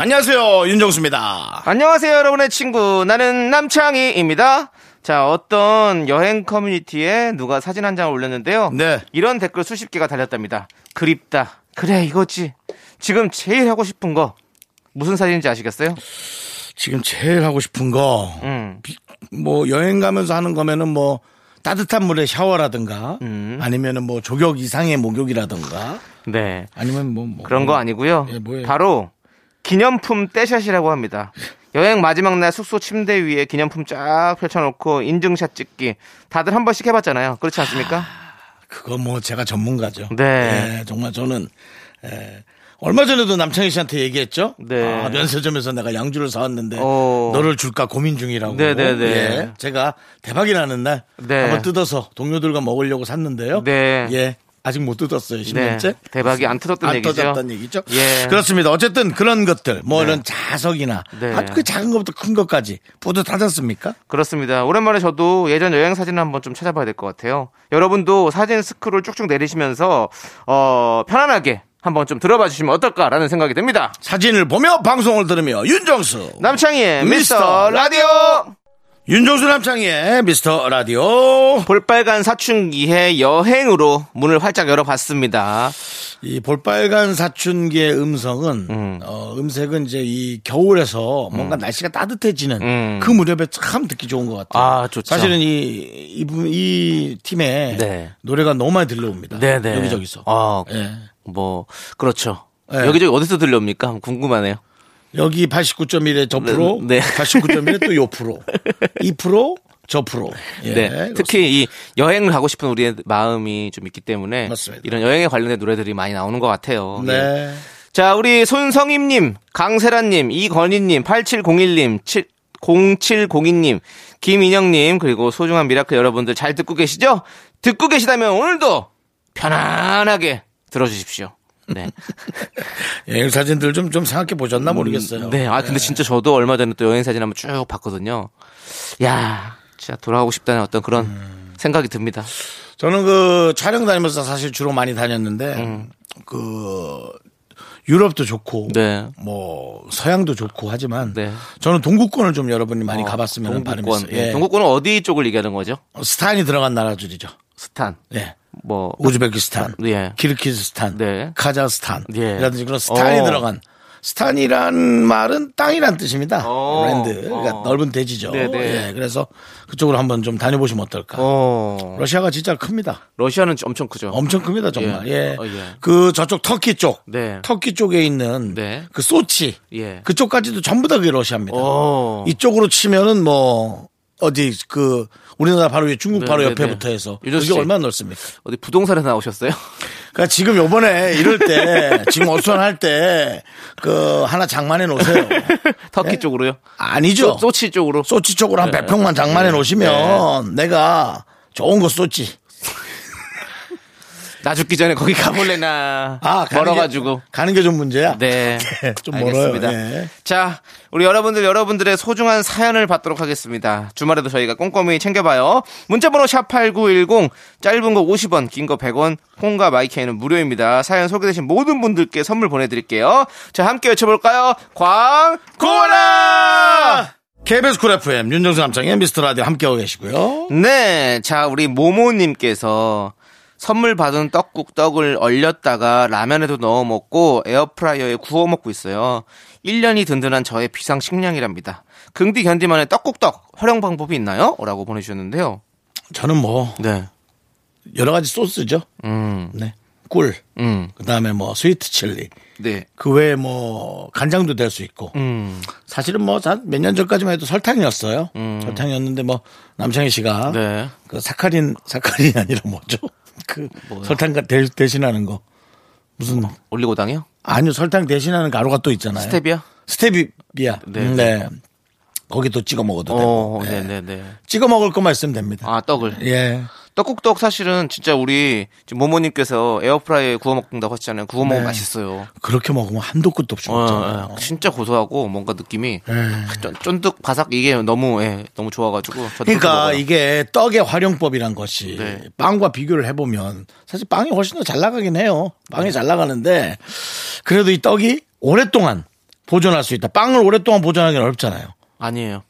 안녕하세요 윤정수입니다. 안녕하세요, 여러분의 친구. 나는 남창희입니다. 자, 어떤 여행 커뮤니티에 누가 사진 한 장을 올렸는데요. 네. 이런 댓글 수십 개가 달렸답니다. 그립다. 그래, 이거지. 지금 제일 하고 싶은 거. 무슨 사진인지 아시겠어요? 지금 제일 하고 싶은 거, 음. 비- 뭐 여행 가면서 하는 거면은 뭐 따뜻한 물에 샤워라든가 음. 아니면은 뭐 조격 이상의 목욕이라든가 네. 아니면 뭐, 뭐 그런 거 아니고요. 예, 뭐예요? 바로 기념품 떼샷이라고 합니다. 여행 마지막 날 숙소 침대 위에 기념품 쫙 펼쳐놓고 인증샷 찍기. 다들 한 번씩 해봤잖아요. 그렇지 않습니까? 그거 뭐 제가 전문가죠. 네. 예, 정말 저는 예, 얼마 전에도 남창희 씨한테 얘기했죠. 네. 아, 면세점에서 내가 양주를 사왔는데 어. 너를 줄까 고민 중이라고. 네네네. 예, 제가 대박이 나는 날 네. 한번 뜯어서 동료들과 먹으려고 샀는데요. 네. 예. 아직 못 뜯었어요. 10년째. 네. 대박이 안 터졌던 안 얘기죠. 터졌다는 얘기죠. 예. 그렇습니다. 어쨌든 그런 것들, 뭐 이런 자석이나 네. 아주 그 작은 것부터 큰 것까지 뿌듯하셨습니까? 그렇습니다. 오랜만에 저도 예전 여행 사진을 한번 좀 찾아봐야 될 것 같아요. 여러분도 사진 스크롤 쭉쭉 내리시면서 어, 편안하게 한번 좀 들어봐 주시면 어떨까라는 생각이 듭니다. 사진을 보며 방송을 들으며 윤정수. 남창희의 미스터 라디오 윤정수 남창희의 미스터 라디오. 볼빨간 사춘기의 여행으로 문을 활짝 열어봤습니다. 이 볼빨간 사춘기의 음성은 음. 어, 음색은 이제 이 겨울에서 뭔가 날씨가 따뜻해지는 음. 그 무렵에 참 듣기 좋은 것 같아요. 아, 좋죠. 사실은 이, 이, 분- 이 팀에 네. 노래가 너무 많이 들려옵니다. 네네. 여기저기서. 아, 예. 뭐 그렇죠. 네. 여기저기 어디서 들려옵니까? 궁금하네요. 여기 89.1에 저 프로, 네. 89.1에 또 요 프로, 이 프로, 저 프로. 예, 네. 그렇습니다. 특히 이 여행을 가고 싶은 우리의 마음이 좀 있기 때문에 맞습니다. 이런 여행에 관련된 노래들이 많이 나오는 것 같아요. 예. 네. 자, 우리 손성임님, 강세란님, 이건희님, 8701님, 7, 0702님, 김인영님, 그리고 소중한 미라클 여러분들 잘 듣고 계시죠? 듣고 계시다면 오늘도 편안하게 들어주십시오. 네. 여행 사진들 좀, 좀 생각해 보셨나 모르겠어요. 네. 아, 근데 진짜 저도 얼마 전에 또 여행 사진 한번 쭉 봤거든요. 야 진짜 돌아가고 싶다는 어떤 그런 음. 생각이 듭니다. 저는 그 촬영 다니면서 사실 주로 많이 다녔는데, 음. 그, 유럽도 좋고, 네. 뭐, 서양도 좋고 하지만, 네. 저는 동구권을 좀 여러분이 많이 어, 가봤으면 바람이 동구권. 있어요. 예. 예. 동구권은 어디 쪽을 얘기하는 거죠? 스탄이 들어간 나라들이죠. 스탄. 예. 뭐. 우즈베키스탄, 예. 키르키즈스탄, 네. 카자흐스탄, 예. 이라든지 그런 스탄이 어. 들어간 스탄이란 말은 땅이란 뜻입니다. 어. land, 그러니까 어. 넓은 대지죠. 네네. 예, 그래서 그쪽으로 한번 좀 다녀보시면 어떨까. 어. 러시아가 진짜 큽니다. 러시아는 엄청 크죠. 엄청 큽니다, 정말. 예. 예. 어, 예. 그 저쪽 터키 쪽, 네. 터키 쪽에 있는 네. 그 소치, 예. 그쪽까지도 전부 다 그게 러시아입니다. 어. 이쪽으로 치면은 뭐 어디 그 우리나라 바로 위에 중국 네, 바로 네, 옆에부터 네. 해서 씨. 얼마나 넓습니까? 어디 부동산에 나오셨어요? 그러니까 지금 요번에 이럴 때 지금 어수선할 때 그 하나 장만해 놓으세요. 터키 쪽으로요? 아니죠. 소, 치 쪽으로. 소치 쪽으로 한 네. 100평만 장만해 놓으시면 내가 좋은 거 쏘지. 나 죽기 전에 거기 가볼래나. 아, 멀어가지고. 게, 가는 게 좀 문제야. 네. 좀 알겠습니다. 멀어요. 예. 자, 우리 여러분들, 여러분들의 소중한 사연을 받도록 하겠습니다. 주말에도 저희가 꼼꼼히 챙겨봐요. 문자번호 샵8910, 짧은 거 50원, 긴 거 100원, 콩과 마이케이는 무료입니다. 사연 소개되신 모든 분들께 선물 보내드릴게요. 자, 함께 외쳐볼까요? 광고라! KBS 쿨 FM 윤정수 남창희의 미스터 라디오 함께하고 계시고요. 네, 자, 우리 모모님께서 선물 받은 떡국 떡을 얼렸다가 라면에도 넣어 먹고 에어프라이어에 구워 먹고 있어요. 1년이 든든한 저의 비상 식량이랍니다. 긍디 견디만의 떡국떡 활용 방법이 있나요? 라고 보내주셨는데요. 저는 뭐 네. 여러 가지 소스죠. 음, 네. 꿀. 음, 그다음에 뭐 스위트 칠리. 네. 그 외에 뭐 간장도 될 수 있고. 음, 사실은 뭐 몇 년 전까지만 해도 설탕이었어요. 설탕이었는데 뭐 남창희 씨가 네. 그 사카린 사카린이 아니라 뭐죠? 그 설탕 대, 대신하는 거 무슨 올리고당이요? 아니요 설탕 대신하는 가루가 또 있잖아요. 스테비아? 스테비아. 네. 네. 거기도 찍어 먹어도 되고. 어, 네. 네네네. 찍어 먹을 것만 있으면 됩니다. 아, 떡을. 예. 떡국떡 사실은 진짜 우리 지금 모모님께서 에어프라이에 구워 먹는다고 하셨잖아요. 구워 먹으면 네. 맛있어요. 그렇게 먹으면 한도 끝도 없이 먹잖아요. 어, 예. 진짜 고소하고 뭔가 느낌이 예. 쫀- 쫀득 바삭 이게 너무 예, 너무 좋아가지고 그러니까. 이게 떡의 활용법이란 것이 네. 빵과 비교를 해보면 사실 빵이 훨씬 더 잘 나가긴 해요. 빵이 잘 나가는데 그래도 이 떡이 오랫동안 보존할 수 있다. 빵을 오랫동안 보존하기는 어렵잖아요. 아니에요.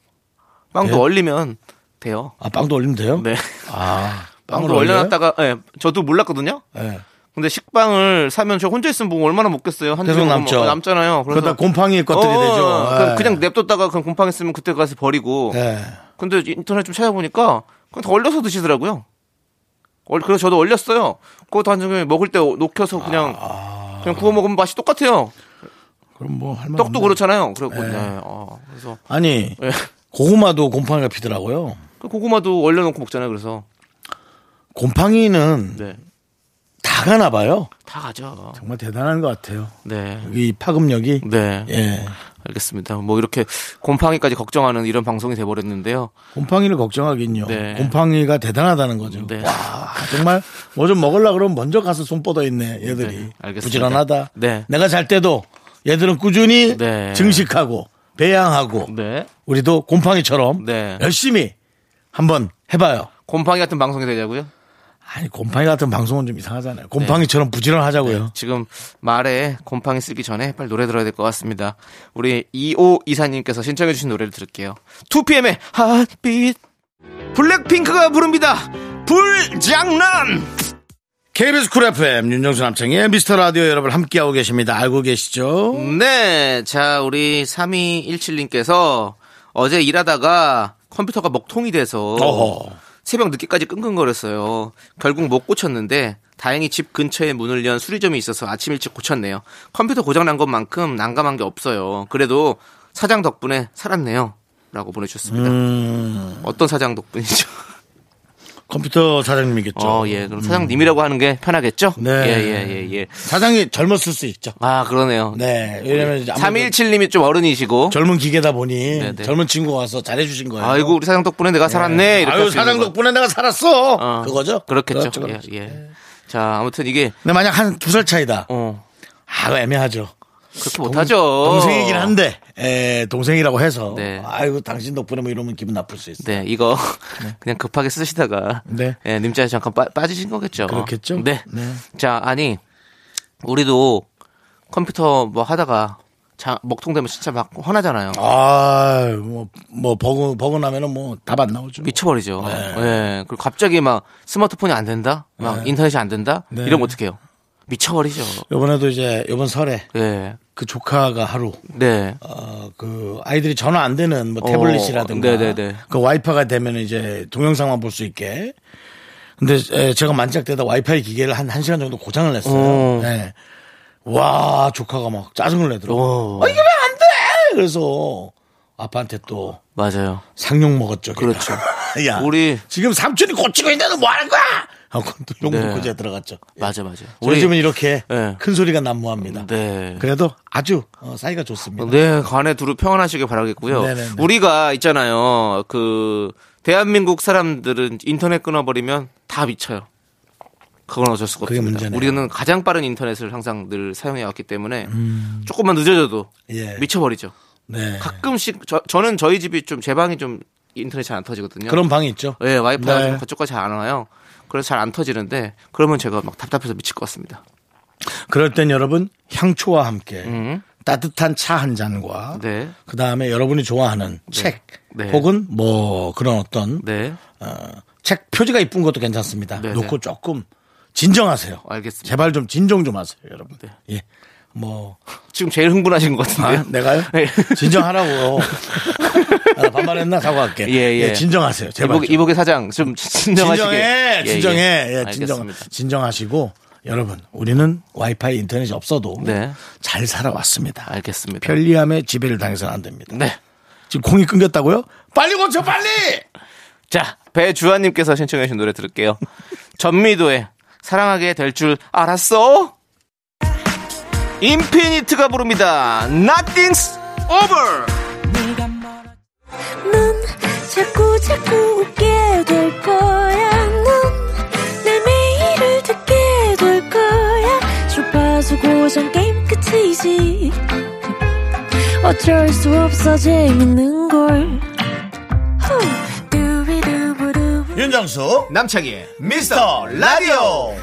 빵도 돼요? 얼리면 돼요. 아 빵도 올리면 돼요? 네. 아 올려요? 얼려놨다가 예, 저도 몰랐거든요. 네. 근데 식빵을 사면 저 혼자 있으면 뭐 얼마나 먹겠어요? 한 계속 남죠. 먹- 남잖아요. 그래서 그러다 곰팡이 것들이 어, 되죠. 그- 예. 그냥 냅뒀다가 그냥 곰팡이 쓰면 그때 가서 버리고. 네. 근데 인터넷 좀 찾아보니까 그냥 다 얼려서 드시더라고요. 얼- 그래서 저도 얼렸어요. 그거 나중에 먹을 때 녹여서 그냥 아. 그냥 구워 먹으면 맛이 똑같아요. 그럼 뭐 할만 떡도 그렇잖아요. 그래고 네. 어, 그래서 아니 예. 고구마도 곰팡이가 피더라고요. 그 고구마도 얼려놓고 먹잖아요. 그래서 곰팡이는 네. 다 가나 봐요. 다 가죠. 정말 대단한 것 같아요. 네. 이 파급력이. 네. 예. 알겠습니다. 뭐 이렇게 곰팡이까지 걱정하는 이런 방송이 돼버렸는데요. 곰팡이를 걱정하긴요. 네. 곰팡이가 대단하다는 거죠. 네. 와, 정말 뭐 좀 먹으려 그러면 먼저 가서 손 뻗어 있네, 얘들이. 네, 알겠습니다. 부지런하다. 네. 내가 잘 때도 얘들은 꾸준히 네. 증식하고 배양하고 네. 우리도 곰팡이처럼 네. 열심히 한번 해봐요. 곰팡이 같은 방송이 되자고요. 아니 곰팡이 같은 방송은 좀 이상하잖아요. 곰팡이처럼 부지런하자고요. 지금 말에 곰팡이 쓰기 전에 빨리 노래 들어야 될 것 같습니다. 우리 25 이사님께서 신청해주신 노래를 들을게요. 2PM의 핫빛. 블랙핑크가 부릅니다. 불장난! KBS 쿨 FM 윤정수 남창희의 미스터 라디오 여러분 함께하고 계십니다. 알고 계시죠? 네. 자, 우리 3217님께서 어제 일하다가 컴퓨터가 먹통이 돼서 어허. 새벽 늦게까지 끙끙거렸어요. 결국 못 고쳤는데 다행히 집 근처에 문을 연 수리점이 있어서 아침 일찍 고쳤네요. 컴퓨터 고장 난 것만큼 난감한 게 없어요. 그래도 사장 덕분에 살았네요. 라고 보내주셨습니다. 음, 어떤 사장 덕분이죠? 컴퓨터 사장님이겠죠. 어, 예. 그럼 사장님이라고 하는 게 편하겠죠? 네. 예, 예, 예, 예. 사장이 젊었을 수 있죠. 아, 그러네요. 네. 왜냐면 이제 아무래도 317님이 좀 어른이시고. 젊은 기계다 보니 네. 젊은 친구가 와서 잘해주신 거예요. 아이고, 우리 사장 덕분에 내가 살았네. 이렇게 아유, 사장 거. 덕분에 내가 살았어. 어, 그거죠? 그렇겠죠. 그렇죠, 그렇죠. 예, 예. 자, 아무튼 이게, 근데 만약 한 두 살 차이다. 어, 아, 애매하죠. 그렇게 못하죠. 동생이긴 한데, 에, 동생이라고 해서. 네. 아이고, 당신 덕분에 뭐 이러면 기분 나쁠 수 있어요. 네, 이거 그냥 급하게 쓰시다가 네. 예, 님자에 잠깐 빠, 빠지신 거겠죠. 그렇겠죠? 네. 네. 자, 아니 우리도 컴퓨터 뭐 하다가 자, 먹통되면 진짜 막 화나잖아요. 아, 뭐, 뭐, 버그, 버그 나면은 뭐, 답 안 나오죠. 미쳐버리죠. 네. 예. 그리고 갑자기 막 스마트폰이 안 된다? 막 인터넷이 안 된다? 네. 이러면 어떡해요? 미쳐버리죠. 요번에도 이제, 요번 설에 예. 그 조카가 하루, 네. 어, 그 아이들이 전화 안 되는 뭐 태블릿이라든가 어, 네네네. 그 와이파이가 되면 이제 동영상만 볼 수 있게. 근데 에, 제가 만짝대다 와이파이 기계를 한 1시간 정도 고장을 냈어요. 어. 네. 와, 조카가 막 짜증을 내더라고. 오. 아, 이게 왜 안 돼! 그래서 아빠한테 또 맞아요. 상욕 먹었죠. 그렇죠. 야, 우리- 지금 삼촌이 고치고 있는데 뭐 하는 거야? 하고 또욕 네. 먹고 이제 들어갔죠. 맞아, 맞아. 우리 집은 이렇게 네. 큰 소리가 난무합니다. 네. 그래도 아주 어, 사이가 좋습니다. 네, 간에 두루 평안하시길 바라겠고요. 네네네. 우리가 있잖아요. 그 대한민국 사람들은 인터넷 끊어버리면 다 미쳐요. 그건 어쩔 수가 없습니다. 문제네요. 우리는 가장 빠른 인터넷을 항상 늘 사용해 왔기 때문에 조금만 늦어져도 음. 예. 미쳐버리죠. 네. 가끔씩 저, 저는 저희 집이 좀 제 방이 좀 인터넷 잘 안 터지거든요. 그런 방이 있죠. 네, 와이파이가 네. 좀 그쪽까지 잘 안 와요. 그래서 잘 안 터지는데 그러면 제가 막 답답해서 미칠 것 같습니다. 그럴 땐 여러분 향초와 함께 음. 따뜻한 차 한 잔과 네, 그 다음에 여러분이 좋아하는 책 네. 혹은 뭐 그런 어떤 네, 어, 책 표지가 이쁜 것도 괜찮습니다. 네, 놓고 네. 조금 진정하세요. 알겠습니다. 제발 좀 진정 좀 하세요, 여러분. 네. 예. 뭐 지금 제일 흥분하신 것 같은데요. 아, 내가요? 네. 진정하라고. 아, 나 반말했나 사과할게. 예, 예. 진정하세요. 제발. 이복, 좀. 이복의 사장 좀 진정하시게. 진정해, 예, 진정해, 예. 예, 진정. 진정하시고 여러분, 우리는 와이파이 인터넷이 없어도 네. 잘 살아왔습니다. 알겠습니다. 편리함에 지배를 당해서는 안 됩니다. 네. 지금 콩이 끊겼다고요? 빨리 고쳐, 빨리! 자, 배주환님께서 신청해주신 노래 들을게요. 전미도의 사랑하게 될 줄 알았어? 인피니트가 부릅니다. Nothing's 오버 넌 자꾸 자꾸 웃게 될 거야. 넌내 매일을 듣게 될 거야. 주파수 고정 게임 끝이지. 어쩔 수 없어 재밌는 걸. 윤정수 남창희의 미스터 라디오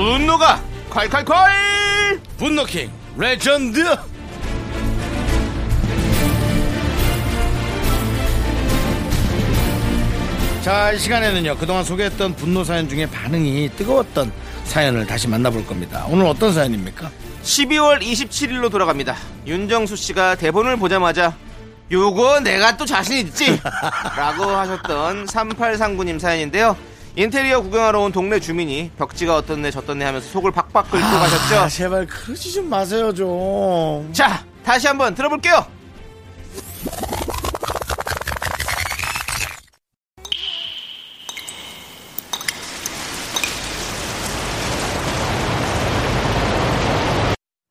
분노가 콸콸콸 분노킹 레전드 자, 이 시간에는요, 그동안 소개했던 분노 사연 중에 반응이 뜨거웠던 사연을 다시 만나볼 겁니다. 오늘 어떤 사연입니까? 12월 27일로 돌아갑니다. 윤정수 씨가 대본을 보자마자 요거 내가 또 자신 있지? 라고 하셨던 3839님 사연인데요. 인테리어 구경하러 온 동네 주민이 벽지가 어떻네 저떻네 하면서 속을 박박 긁고 아, 가셨죠. 제발 그러지 좀 마세요, 좀. 자, 다시 한번 들어볼게요.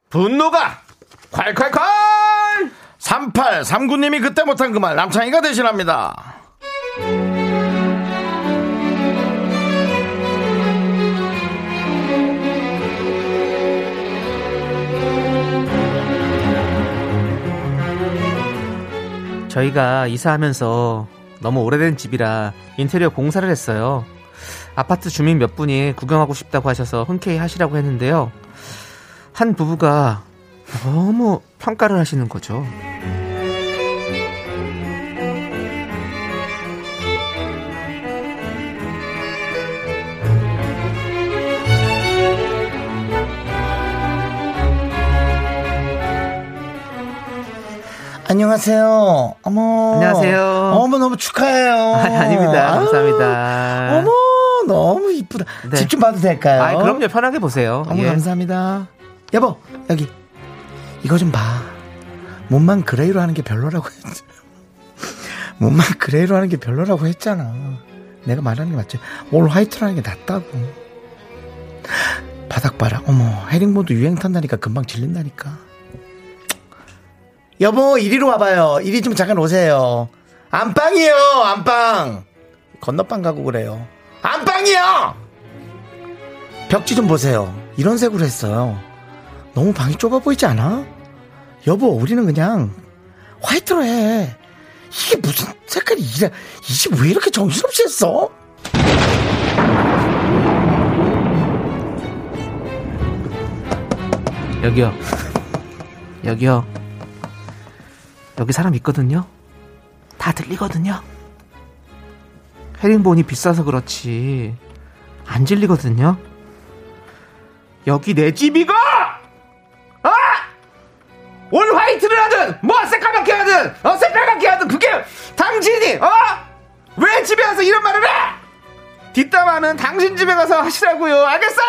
분노가 콸콸콸! 3839님이 그때 못한 그 말, 남창희가 대신합니다. 저희가 이사하면서 너무 오래된 집이라 인테리어 공사를 했어요. 아파트 주민 몇 분이 구경하고 싶다고 하셔서 흔쾌히 하시라고 했는데요. 한 부부가 너무 평가를 하시는 거죠. 안녕하세요. 어머. 안녕하세요. 어머, 너무 축하해요. 아, 아닙니다. 아유, 감사합니다. 어머, 너무 이쁘다. 네. 집좀 봐도 될까요? 아, 그럼요. 편하게 보세요. 어머, 예. 감사합니다. 여보, 여기. 이거 좀 봐. 문만 gray로 하는 게 별로라고 했 문만 gray로 하는 게 별로라고 했잖아. 내가 말하는 게 맞지. all white로 하는 게 낫다고. 바닥 봐라. 어머, 헤링보드 유행 탄다니까 금방 질린다니까. 여보, 이리로 와봐요. 이리 좀 잠깐 오세요. 안방이요, 안방. 건너방 가고 그래요. 안방이요! 벽지 좀 보세요. 이런 색으로 했어요. 너무 방이 좁아 보이지 않아? 여보, 우리는 그냥 화이트로 해. 이게 무슨 색깔이 이래? 이집왜 이렇게 정신없이 했어? 여기요. 여기요. 여기 사람 있거든요. 다 들리거든요. 헤링본이 비싸서 그렇지. 안 질리거든요. 여기 내 집이고! 아! 올 화이트를 하든, 뭐 새까맣게 하든, 어, 새빨갛게 하든, 그게 당신이, 어? 왜 집에 와서 이런 말을 해! 뒷담화는 당신 집에 가서 하시라고요. 알겠어?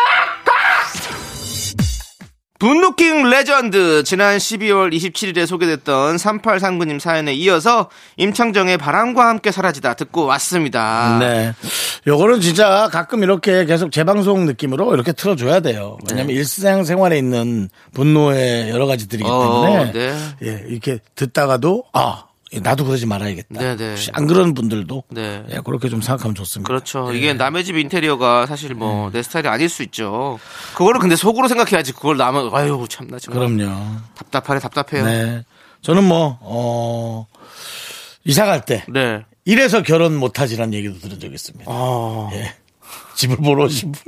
분노킹 레전드 지난 12월 27일에 소개됐던 3839님 사연에 이어서 임창정의 바람과 함께 사라지다 듣고 왔습니다. 네. 요거는 진짜 가끔 이렇게 계속 재방송 느낌으로 이렇게 틀어줘야 돼요. 왜냐면 일상생활에 있는 분노의 여러 가지들이기 네. 어, 때문에. 네. 예, 이렇게 듣다가도, 아, 나도 그러지 말아야겠다. 네, 네. 혹시 안 그런 분들도. 네. 예, 그렇게 좀 생각하면 좋습니다. 그렇죠. 예. 이게 남의 집 인테리어가 사실 뭐 내 스타일이 아닐 수 있죠. 그거를 근데 속으로 생각해야지. 그걸 남은 아유 참나 정말 그럼요. 답답하네 답답해요. 네. 네. 저는 뭐, 어, 이사 갈 때. 이래서 결혼 못하지란 얘기도 들은 적이 있습니다. 아. 예. 집을 보러 오신 분.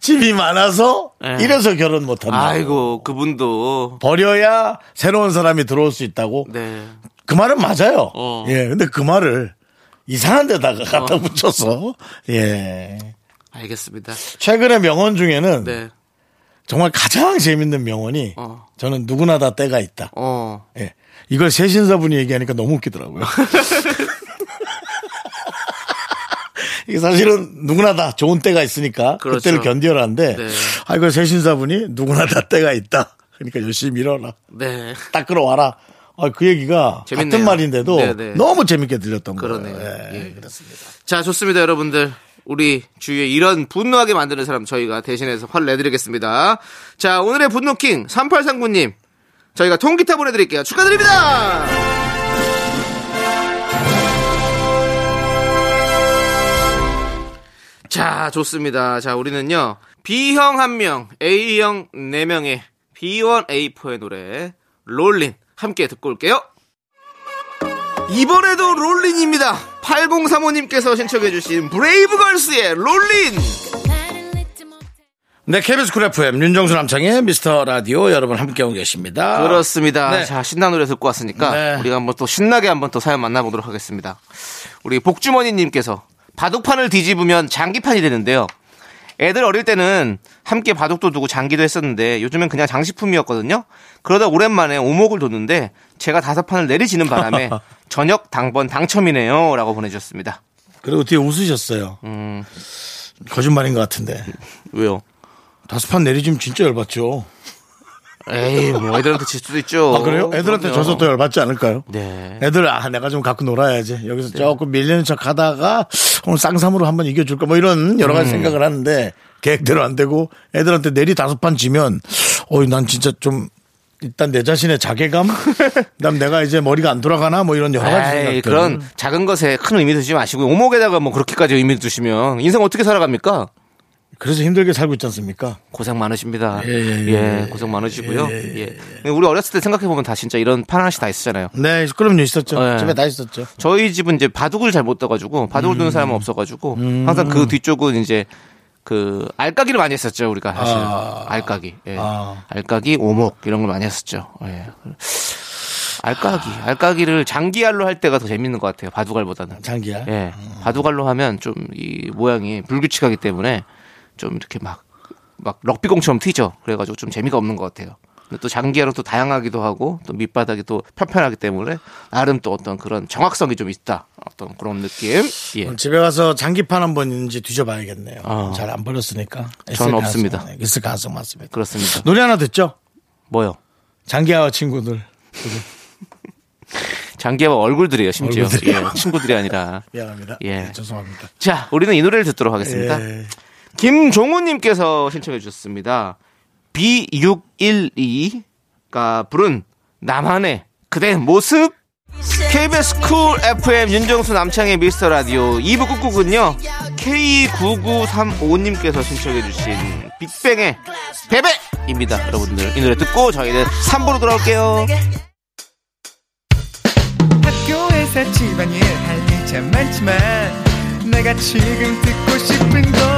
집이 많아서 네. 이래서 결혼 못한다. 아이고 그분도 버려야 새로운 사람이 들어올 수 있다고. 네. 그 말은 맞아요. 어. 예. 근데 그 말을 이상한 데다가 갖다 붙여서 예. 알겠습니다. 최근에 명언 중에는 네. 정말 가장 재밌는 명언이 어. 저는 누구나 다 때가 있다. 어. 예. 이걸 세신사분이 얘기하니까 너무 웃기더라고요. 이게 사실은 누구나 다 좋은 때가 있으니까 그 그렇죠. 때를 견뎌라는데 네. 아 이걸 세신사분이 누구나 다 때가 있다. 그러니까 열심히 밀어라. 네. 딱 끌어와라. 아, 그 얘기가 재밌네요. 같은 말인데도 네네. 너무 재밌게 들렸던 그러네요. 거예요. 예, 예. 그렇습니다. 자, 좋습니다, 여러분들. 우리 주위에 이런 분노하게 만드는 사람 저희가 대신해서 화를 내드리겠습니다. 자, 오늘의 분노킹 3839님. 저희가 통기타 보내드릴게요. 축하드립니다! 자, 좋습니다. 자, 우리는요. B형 1명, A형 4명의 B1, A4의 노래, 롤린. 함께 듣고 올게요. 이번에도 롤린입니다. 8035님께서 신청해주신 브레이브걸스의 롤린! 네, KBS 쿨 FM 윤정수 남창희의 미스터 라디오 여러분 함께하고 계십니다. 그렇습니다. 네. 자, 신나는 노래 듣고 왔으니까 네. 우리가 한번 또 신나게 한번 또 사연 만나보도록 하겠습니다. 우리 복주머니님께서 바둑판을 뒤집으면 장기판이 되는데요. 애들 어릴 때는 함께 바둑도 두고 장기도 했었는데 요즘엔 그냥 장식품이었거든요. 그러다 오랜만에 오목을 뒀는데 제가 다섯 판을 내리지는 바람에 저녁 당번 당첨이네요. 라고 보내주셨습니다. 그리고 뒤에 웃으셨어요. 음, 거짓말인 것 같은데. 왜요? 다섯 판 내리지면 진짜 열받죠. 에이, 뭐 애들한테 질 수도 있죠. 아, 그래요? 애들한테 그럼요. 져서 또 열받지 않을까요? 네. 애들, 아, 내가 좀 갖고 놀아야지. 여기서 조금 밀리는 척 하다가 오늘 쌍삼으로 한번 이겨줄까 뭐 이런 여러 음. 가지 생각을 하는데 계획대로 안 되고 애들한테 내리 다섯 판 지면 어이, 난 진짜 좀 일단 내 자신의 자괴감? 그 다음 내가 이제 머리가 안 돌아가나? 뭐 이런 여러 가지 에이, 생각들. 그런 작은 것에 큰 의미 두지 마시고 오목에다가 뭐 그렇게까지 의미 두시면 인생 어떻게 살아갑니까? 그래서 힘들게 살고 있지 않습니까? 고생 많으십니다. 예, 예, 예, 예. 고생 많으시고요. 예, 예, 예. 우리 어렸을 때 생각해 보면 다 진짜 이런 판 하나씩 다 있었잖아요. 네, 그럼요, 있었죠. 네. 집에 다 있었죠. 저희 집은 이제 바둑을 잘 못 떠가지고 바둑을 음. 두는 사람은 없어가지고 항상 그 뒤쪽은 이제 그 알까기를 많이 했었죠 우리가 사실 아. 알까기, 예. 아. 알까기, 오목 이런 걸 많이 했었죠. 예. 알까기, 알까기를 장기알로 할 때가 더 재밌는 것 같아요 바둑알보다는. 장기야. 예. 바둑알로 하면 좀 이 모양이 불규칙하기 때문에 좀 이렇게 막, 막 럭비공처럼 튀죠. 그래가지고 좀 재미가 없는 것 같아요. 근데 또 장기알은 또 다양하기도 하고 또 밑바닥이 또 편편하기 때문에 나름 또 어떤 그런 정확성이 좀 있다. 어떤 그런 느낌. 예. 집에 가서 장기판 한번 있는지 뒤져봐야겠네요. 아. 잘안 버렸으니까. 있을 저는 없습니다. 네, 있을 가능성 많습니다. 그렇습니다. 노래 하나 듣죠? 뭐요? 장기하와 친구들. 장기와 얼굴들이에요, 심지어. 얼굴들이요. 예, 친구들이 아니라. 미안합니다. 예. 네, 죄송합니다. 자, 우리는 이 노래를 듣도록 하겠습니다. 예. 김종우님께서 신청해 주셨습니다. B612가 부른 나만의 그대 모습. KBS 쿨 FM 윤정수 남창희의 미스터 라디오 2부 끝곡은요 K9935님께서 신청해 주신 빅뱅의 베베입니다. 여러분들 이 노래 듣고 저희는 3부로 돌아올게요. 학교에서 집안일 할일참 많지만 내가 지금 듣고 싶은 건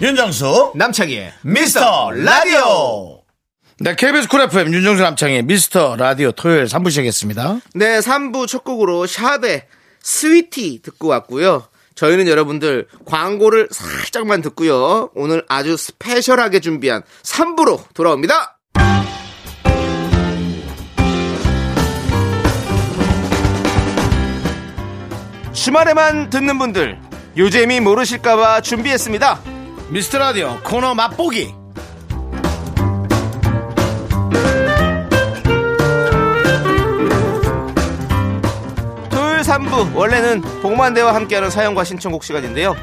윤정수. 남창희의 미스터 라디오. 네, KBS Cool FM 윤정수 남창희의 미스터 라디오 토요일 3부 시작했습니다. 네, 3부 첫 곡으로 샵의 Sweety 듣고 왔고요. 저희는 여러분들 광고를 살짝만 듣고요. 오늘 아주 스페셜하게 준비한 3부로 돌아옵니다. 주말에만 듣는 분들, 요재미 모르실까봐 준비했습니다. 미스터 라디오 코너 맛보기. 토요일 3부 원래는 복만대와 함께하는 사연과 신청곡 시간인데요.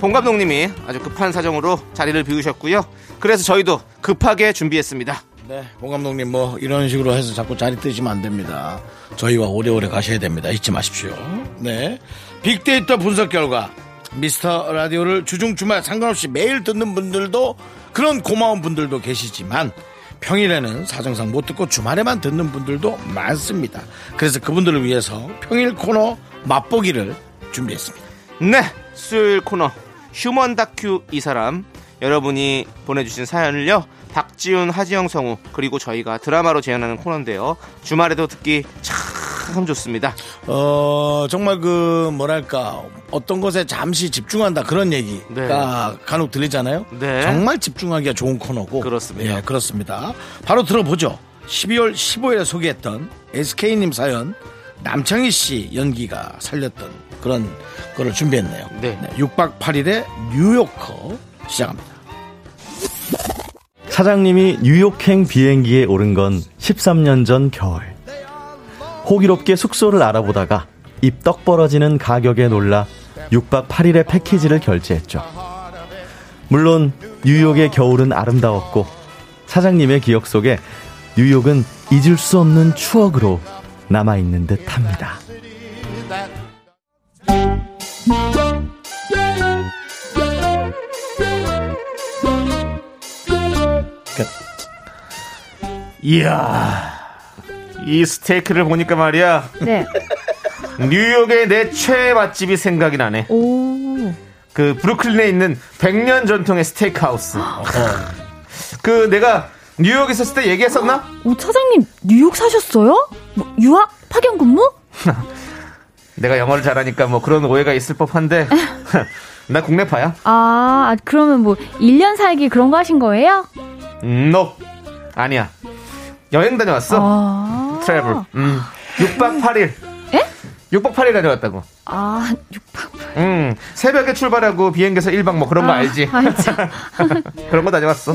봉 감독님이 아주 급한 사정으로 자리를 비우셨고요. 그래서 저희도 급하게 준비했습니다. 네, 봉 감독님 뭐 이런 식으로 해서 자꾸 자리 뜨시면 안 됩니다. 저희와 오래오래 가셔야 됩니다. 잊지 마십시오. 네. 빅데이터 분석 결과 미스터 라디오를 주중 주말 상관없이 매일 듣는 분들도 그런 고마운 분들도 계시지만 평일에는 사정상 못 듣고 주말에만 듣는 분들도 많습니다. 그래서 그분들을 위해서 평일 코너 맛보기를 준비했습니다. 네, 수요일 코너 휴먼 다큐 이 사람 여러분이 보내주신 사연을요 박지훈, 하지영 성우 그리고 저희가 드라마로 재현하는 코너인데요. 주말에도 듣기 참 좋습니다. 어, 정말 그, 뭐랄까, 어떤 것에 잠시 집중한다 그런 얘기가 간혹 들리잖아요. 네. 정말 집중하기가 좋은 코너고. 그렇습니다. 예, 그렇습니다. 바로 들어보죠. 12월 15일에 소개했던 SK님 사연, 남창희 씨 연기가 살렸던 그런 거를 준비했네요. 네. 6박 8일의 뉴요커 시작합니다. 사장님이 뉴욕행 비행기에 오른 건 13년 전 겨울. 호기롭게 숙소를 알아보다가 입떡 벌어지는 가격에 놀라 6박 8일의 패키지를 결제했죠. 물론 뉴욕의 겨울은 아름다웠고 사장님의 기억 속에 뉴욕은 잊을 수 없는 추억으로 남아있는 듯 합니다. 이야, 이 스테이크를 보니까 말이야. 네. 뉴욕의 내 최애 맛집이 생각이 나네. 오. 그 브루클린에 있는 100년 전통의 스테이크 하우스. 그 내가 뉴욕에 있었을 때 얘기했었나? 오, 차장님, 뉴욕 사셨어요? 뭐, 유학? 파견 근무? 내가 영어를 잘하니까 뭐 그런 오해가 있을 법한데 나 국내파야. 아, 그러면 뭐, 1년 살기 그런 거 하신 거예요? 음, no. 아니야. 여행 다녀왔어. 아. 트래블. 음. 6박 8일. 에? 6박 8일 다녀왔다고. 아, 6박. 음. 새벽에 출발하고 비행기에서 1박 뭐 그런 거 알지? 알죠. 그런 거 다녀왔어.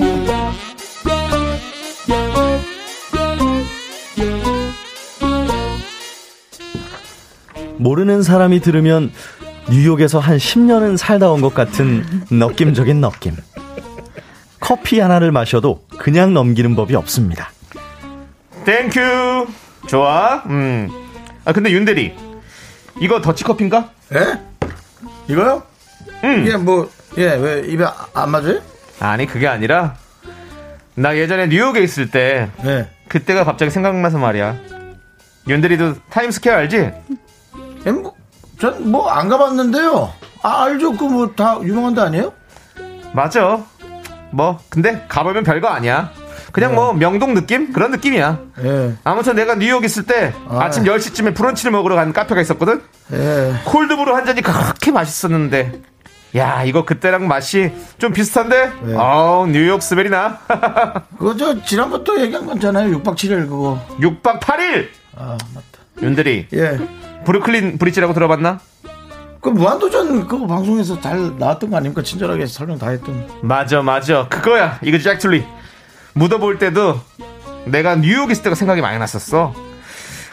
모르는 사람이 들으면 뉴욕에서 한 10년은 살다 온 것 같은 느낌적인 느낌. 커피 하나를 마셔도 그냥 넘기는 법이 없습니다. Thank you. 좋아. 음. 아 근데 윤대리. 이거 더치커피인가? 예? 이거요? 음. 이게 뭐, 예, 왜 입에 안 맞아요? 아니 그게 아니라 나 예전에 뉴욕에 있을 때 예. 그때가 갑자기 생각나서 말이야. 윤대리도 타임스퀘어 알지? 예, 뭐, 전뭐 안 가봤는데요. 아, 알죠. 그 뭐 다 유명한 데 아니에요? 맞아. 뭐 근데 가보면 별거 아니야. 그냥 뭐 명동 느낌 그런 느낌이야. 예, 아무튼 내가 뉴욕 있을 때 아. 아침 10시쯤에 브런치를 먹으러 간 카페가 있었거든. 예. 콜드브루 한 잔이 그렇게 맛있었는데. 야, 이거 그때랑 맛이 좀 비슷한데? 네. 어우, 뉴욕 스멜이 나. 그거 저 지난번부터 얘기한 거잖아요. 6박 7일 그거. 6박 8일! 아, 맞다. 윤들이, 예. 브루클린 브릿지라고 들어봤나? 그 무한도전 그거 방송에서 잘 나왔던 거 아닙니까? 친절하게 설명 다 했던. 맞아, 맞아. 그거야. 이거 잭툴리. 묻어볼 때도 내가 뉴욕 있을 때가 생각이 많이 났었어.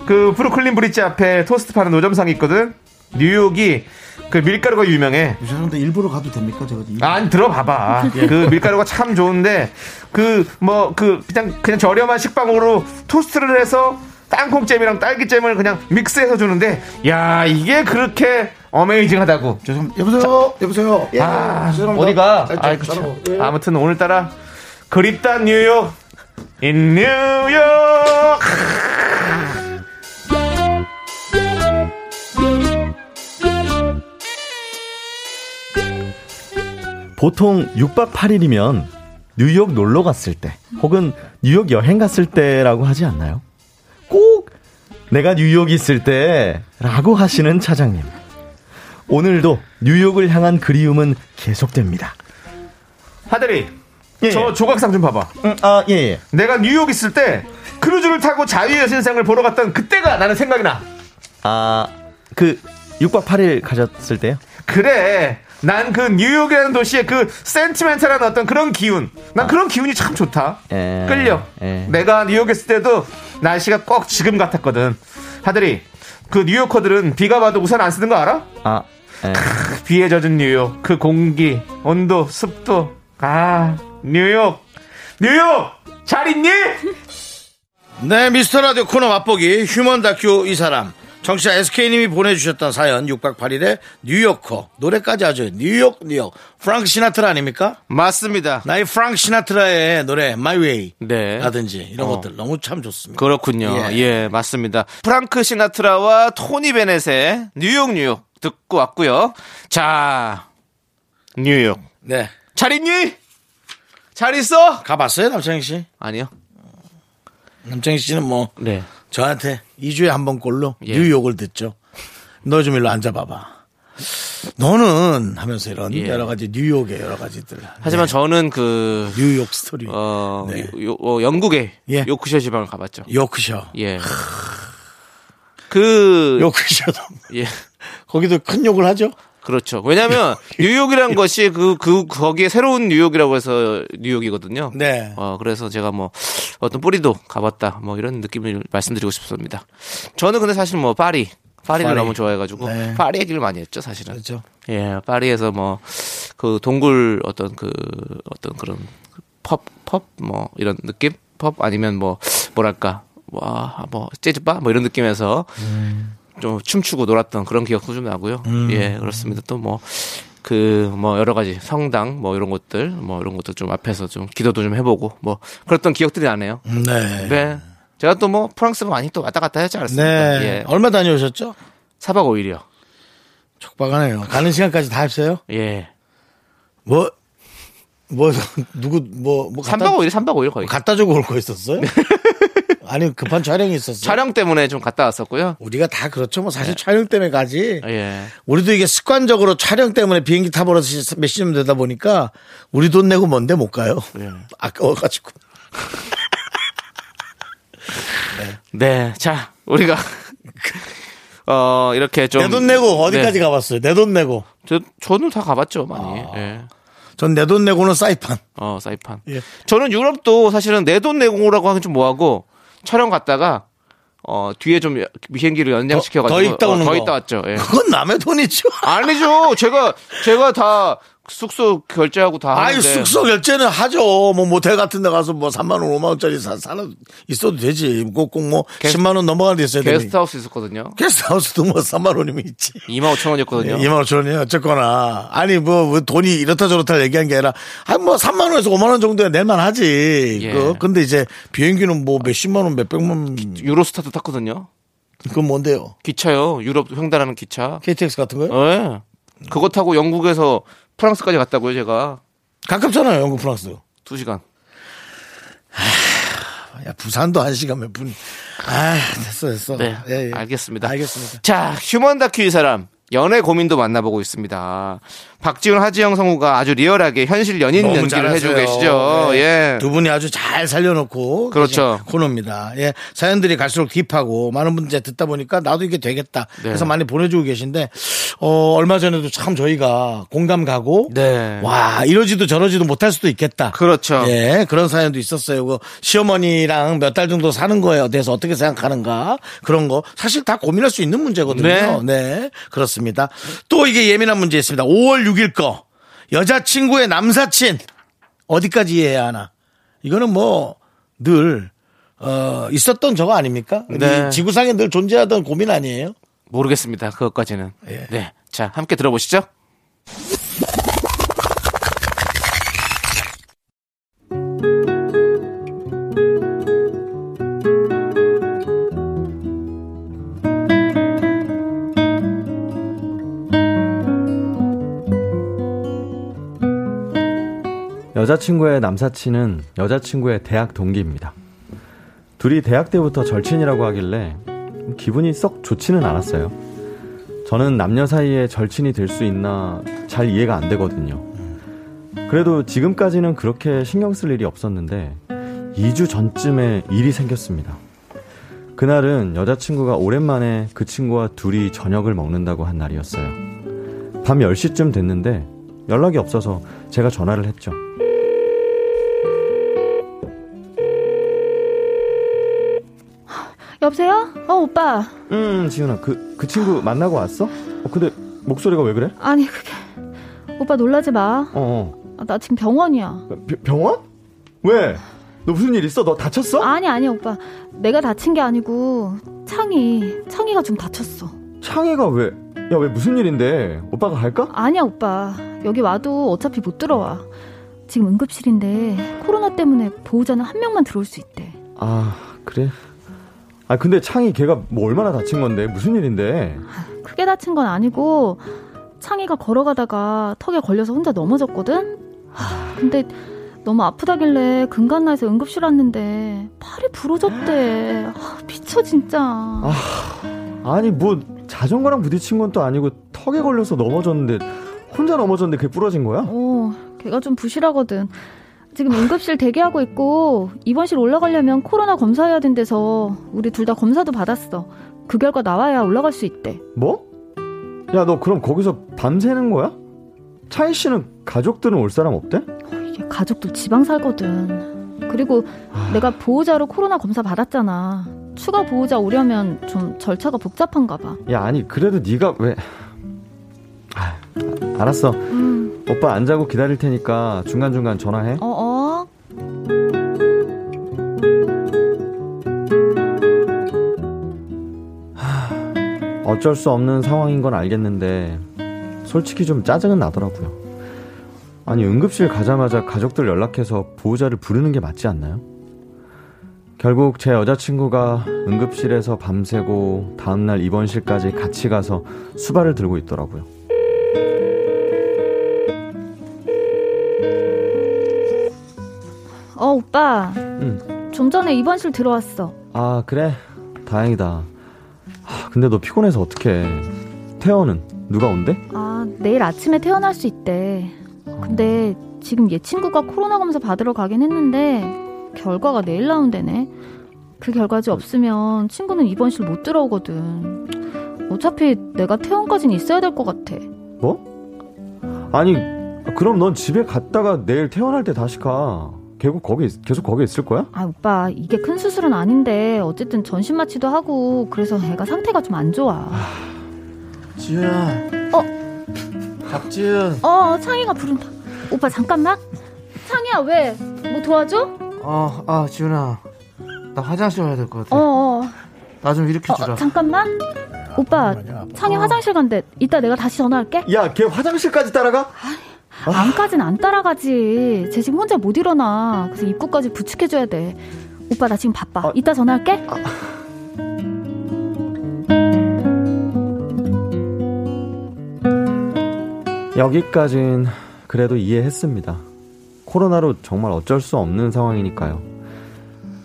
그 브루클린 브릿지 앞에 토스트 파는 노점상이 있거든? 뉴욕이 그 밀가루가 유명해. 죄송한데 일부러 가도 됩니까? 제가 일- 아니 들어봐봐. 그 밀가루가 참 좋은데 그뭐 그 그냥 그냥 저렴한 식빵으로 토스트를 해서 땅콩잼이랑 딸기잼을 그냥 믹스해서 주는데 야 이게 그렇게 어메이징하다고. 죄송합니다. 여보세요. 여보세요. 예, 아. 어디가? 잘하고. 그쵸. 예. 아무튼 오늘따라 그립다 뉴욕 인 뉴욕. 보통 6박 8일이면 뉴욕 놀러 갔을 때 혹은 뉴욕 여행 갔을 때라고 하지 않나요? 꼭 내가 뉴욕 있을 때라고 하시는 차장님. 오늘도 뉴욕을 향한 그리움은 계속됩니다. 하들이 예, 저 예. 조각상 좀 봐봐. 음, 아, 예, 예. 내가 뉴욕 있을 때 크루즈를 타고 자유의 여신상을 보러 갔던 그때가 나는 생각이 나. 아, 그 6박 8일 가셨을 때요? 그래. 난 그 뉴욕이라는 도시의 그 센티멘탈한 어떤 그런 기운. 난 그런 기운이 참 좋다. 에, 끌려. 에. 내가 뉴욕에 있을 때도 날씨가 꼭 지금 같았거든. 하들이 그 뉴요커들은 비가 와도 우산 안 쓰는 거 알아? 아, 에. 비에 젖은 뉴욕. 그 공기, 온도, 습도. 아, 뉴욕. 뉴욕! 잘 있니? 네, 미스터 라디오 코너 맛보기 휴먼 다큐 이 사람. 정치자 SK님이 보내주셨던 사연 6박 8일의 뉴요커 노래까지 하죠. 뉴욕 뉴욕 프랭크 시나트라 아닙니까? 맞습니다. 나의 프랭크 시나트라의 노래 My Way 네. 라든지 이런 어. 것들 너무 참 좋습니다. 그렇군요. 예. 예. 맞습니다. 프랭크 시나트라와 토니 베넷의 뉴욕 뉴욕 듣고 왔고요. 자, 뉴욕. 네. 잘 있니? 잘 있어? 가봤어요, 남창희 씨? 아니요. 남창희 씨는 뭐 네. 저한테 2주에 한 번 꼴로 예. 뉴욕을 듣죠. 너 좀 일로 앉아봐봐. 너는 하면서 이런 예. 여러 가지 뉴욕의 여러 가지들. 하지만 저는 그, 뉴욕 스토리. 어, 네. 요- 어, 영국의 예. 요크셔 지방을 가봤죠. 요크셔. 예. 그, 요크셔도 예. 거기도 큰 욕을 하죠. 그렇죠. 왜냐면, 뉴욕이란 것이 그, 그, 거기에 새로운 뉴욕이라고 해서 뉴욕이거든요. 네. 어, 그래서 제가 뭐, 어떤 뿌리도 가봤다. 뭐, 이런 느낌을 말씀드리고 싶습니다. 저는 근데 사실 뭐, 파리. 파리를 파리. 너무 좋아해가지고, 네. 파리 얘기를 많이 했죠, 사실은. 그렇죠. 예, 파리에서 뭐, 그 동굴 어떤 그, 어떤 그런 펍, 펍, 뭐, 이런 느낌? 펍 아니면 뭐, 뭐랄까, 와, 뭐, 재즈바? 뭐 이런 느낌에서 좀 춤추고 놀았던 그런 기억도 좀 나고요. 예, 그렇습니다. 또 뭐, 그, 뭐, 여러 가지 성당, 뭐, 이런 것들, 뭐, 이런 것도 좀 앞에서 좀 기도도 좀 해보고, 뭐, 그랬던 기억들이 나네요. 네. 네. 제가 또 뭐, 프랑스 많이 또 왔다 갔다 하지 않았습니까? 네. 예. 얼마 다녀오셨죠? 4박 5일이요. 촉박하네요. 가는 시간까지 다 했어요? 예. 뭐, 뭐, 누구, 뭐, 뭐. 3박 5일, 3박 5일 거의. 갖다 주고 올 거 있었어요? 아니, 급한 촬영이 있었어요? 촬영 때문에 좀 갔다 왔었고요. 우리가 다 그렇죠. 뭐 사실 촬영 때문에 가지. 예. 우리도 이게 습관적으로 촬영 때문에 비행기 타버려서 몇 시쯤 되다 보니까 우리 돈 내고 뭔데 못 가요. 예. 아까워가지고. 네. 자, 우리가 어, 이렇게 좀 내 돈 내고 어디까지 네. 가봤어요? 내 돈 내고. 저 저는 다 가봤죠, 많이. 예. 전내 돈 내고는 사이판. 어, 사이판. 예. 저는 유럽도 사실은 내 돈 내고라고 하긴 좀 뭐하고 촬영 갔다가 어, 뒤에 좀 비행기를 연장시켜 가지고 더 있다 오는 더 거. 있다 왔죠. 예. 그건 남의 돈이죠. 아니죠. 제가 제가 다 숙소 결제하고 다 아유, 하는데 숙소 결제는 하죠. 뭐, 모텔 같은 데 가서 뭐 3만 원, 5만 원짜리 사, 사는, 있어도 되지. 꼭꼭 뭐, 게스- 10만 원 넘어가는 데 있어야 되니. 게스트하우스 있었거든요. 게스트하우스도 뭐 3만 원이면 있지. 2만 5천 원이었거든요. 2만 5천 원이요. 어쨌거나. 아니, 뭐, 뭐 돈이 이렇다 저렇다 얘기한 게 아니라, 한뭐 3만 원에서 5만 원 정도야 낼만 하지. 예. 그, 근데 이제 비행기는 뭐 몇십만 원, 몇백만 원. 유로스타도 탔거든요. 그건 뭔데요? 기차요. 유럽 횡단하는 기차. KTX 같은 거요? 예. 그거 타고 영국에서 프랑스까지 갔다고요, 제가. 가깝잖아요, 영국, 프랑스. 두 시간. 야, 부산도 한 시간 몇 분. 아, 됐어, 됐어. 네. 예, 예. 알겠습니다. 알겠습니다. 자, 휴먼 다큐 이 사람. 연애 고민도 만나보고 있습니다. 박지훈, 하지영 성우가 아주 리얼하게 현실 연인 연기를 해주고 잘하세요. 계시죠. 네. 예. 두 분이 아주 잘 살려놓고 그렇죠. 코너입니다. 예, 사연들이 갈수록 딥하고 많은 분들 듣다 보니까 나도 이게 되겠다. 네. 그래서 많이 보내주고 계신데 어, 얼마 전에도 참 저희가 공감 가고 네. 와 이러지도 저러지도 못할 수도 있겠다. 그렇죠. 예, 그런 사연도 있었어요. 그 시어머니랑 몇 달 정도 사는 거에 대해서 어떻게 생각하는가 그런 거 사실 다 고민할 수 있는 문제거든요. 네. 네, 그렇습니다. 또 이게 예민한 문제 있습니다. 5월 6일 거 여자친구의 남사친 어디까지 이해해야 하나? 이거는 뭐 늘 어, 있었던 저거 아닙니까? 네. 이 지구상에 늘 존재하던 고민 아니에요? 모르겠습니다. 그것까지는. 예. 네. 자, 함께 들어보시죠. 여자친구의 남사친은 여자친구의 대학 동기입니다. 둘이 대학 때부터 절친이라고 하길래 기분이 썩 좋지는 않았어요. 저는 남녀 사이에 절친이 될 수 있나 잘 이해가 안 되거든요. 그래도 지금까지는 그렇게 신경 쓸 일이 없었는데 2주 전쯤에 일이 생겼습니다. 그날은 여자친구가 오랜만에 그 친구와 둘이 저녁을 먹는다고 한 날이었어요. 밤 10시쯤 됐는데 연락이 없어서 제가 전화를 했죠. 여보세요? 어, 오빠. 음, 지훈아, 그, 그 친구 만나고 왔어? 어, 근데 목소리가 왜 그래? 아니, 그게. 오빠 놀라지 마. 어, 아, 나 지금 병원이야. 어. 벼- 병원? 왜? 너 무슨 일 있어? 너 다쳤어? 아니, 아니, 오빠. 내가 다친 게 아니고, 창이, 창이가 좀 다쳤어. 창희가 왜? 야, 왜 무슨 일인데? 오빠가 갈까? 아니야, 오빠. 여기 와도 어차피 못 들어와. 지금 응급실인데, 코로나 때문에 보호자는 한 명만 들어올 수 있대. 아, 그래? 아, 근데 창희 걔가 뭐 얼마나 다친 건데? 무슨 일인데? 크게 다친 건 아니고, 창이가 걸어가다가 턱에 걸려서 혼자 넘어졌거든? 하, 근데 너무 아프다길래 근간나에서 응급실 왔는데 팔이 부러졌대. 아, 미쳐 진짜. 아니 뭐 자전거랑 부딪힌 건 또 아니고 턱에 걸려서 넘어졌는데 혼자 넘어졌는데 그게 부러진 거야? 어, 걔가 좀 부실하거든. 지금 응급실 대기하고 있고 입원실 올라가려면 코로나 검사해야 된대서 우리 둘 다 검사도 받았어. 그 결과 나와야 올라갈 수 있대. 뭐? 야 너 그럼 거기서 밤새는 거야? 차희 씨는 가족들은 올 사람 없대? 이게 가족들 지방 살거든. 그리고 내가 보호자로 코로나 검사 받았잖아. 추가 보호자 오려면 좀 절차가 복잡한가 봐. 야 아니 그래도 네가 왜 아, 알았어 음, 오빠 안 자고 기다릴 테니까 중간중간 전화해 어, 어. 어쩔 수 없는 상황인 건 알겠는데 솔직히 좀 짜증은 나더라고요 아니 응급실 가자마자 가족들 연락해서 보호자를 부르는 게 맞지 않나요? 결국 제 여자친구가 응급실에서 밤새고 다음날 입원실까지 같이 가서 수발을 들고 있더라고요 어, 오빠. 응. 좀 전에 입원실 들어왔어. 아 그래 다행이다 하, 근데 너 피곤해서 어떡해 태연은 누가 온대? 아, 내일 아침에 태어날 수 있대. 근데 지금 얘 친구가 코로나 검사 받으러 가긴 했는데 결과가 내일 나온대네. 그 결과지 없으면 친구는 입원실 못 들어오거든. 어차피 내가 퇴원까지는 있어야 될 것 같아. 뭐? 아니 그럼 넌 집에 갔다가 내일 퇴원할 때 다시 가 계속 거기 있- 계속 거기 있을 거야? 아, 오빠, 이게 큰 수술은 아닌데 어쨌든 전신 마취도 하고 그래서 애가 상태가 좀 안 좋아. 지윤아. 어? 박지윤. 어, 창이가 부른다. 오빠 잠깐만. 창이야, 왜? 뭐 도와줘? 어, 아, 지윤아. 나 화장실 가야 될것 어, 같아. 어. 나 좀 일으켜 어, 주라. 잠깐만. 오빠, 창이 화장실 간대. 이따 내가 다시 전화할게. 야걔 화장실까지 따라가? 안까진 안 따라가지. 쟤 지금 혼자 못 일어나. 그래서 입구까지 부축해줘야 돼. 오빠, 나 지금 바빠. 이따 전화할게. 여기까진 그래도 이해했습니다. 코로나로 정말 어쩔 수 없는 상황이니까요.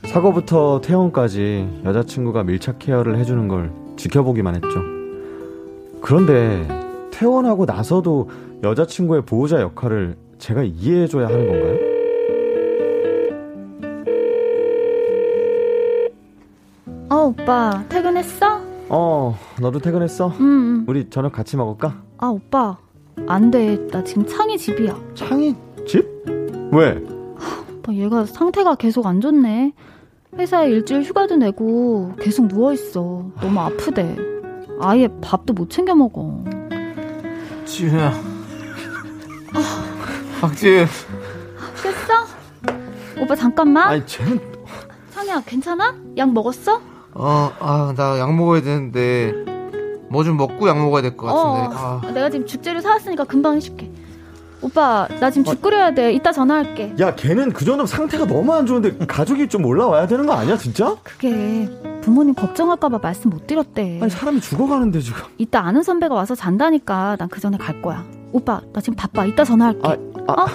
사고부터 퇴원까지 여자친구가 밀착 케어를 해주는 걸 지켜보기만 했죠. 그런데 퇴원하고 나서도 여자친구의 보호자 역할을 제가 이해해줘야 하는 건가요? 어, 오빠, 퇴근했어? 어, 너도 퇴근했어? 응, 응. 우리 저녁 같이 먹을까? 아, 오빠. 안 돼. 나 지금 창이 집이야. 창이 집? 왜? 오빠, 얘가 상태가 계속 안 좋네. 회사에 일주일 휴가도 내고 계속 누워있어. 너무 아프대. 아예 밥도 못 챙겨 먹어. 지윤아. 박지윤. 깼어? 오빠, 잠깐만. 아니, 쟤는 창이야, 괜찮아? 약 먹었어? 어, 아, 나 약 먹어야 되는데. 뭐 좀 먹고 약 먹어야 될 것 같은데. 어, 아. 내가 지금 죽재료 사왔으니까 금방 해줄게. 오빠, 나 지금 죽 끓여야 돼. 이따 전화할게. 야, 걔는 그 정도면 상태가 너무 안 좋은데 가족이 좀 올라와야 되는 거 아니야, 진짜? 그게 부모님 걱정할까봐 말씀 못 드렸대. 아니, 사람이 죽어가는데 지금. 이따 아는 선배가 와서 잔다니까 난 그 전에 갈 거야. 오빠, 나 지금 바빠. 이따 전화할게. 아, 아. 어?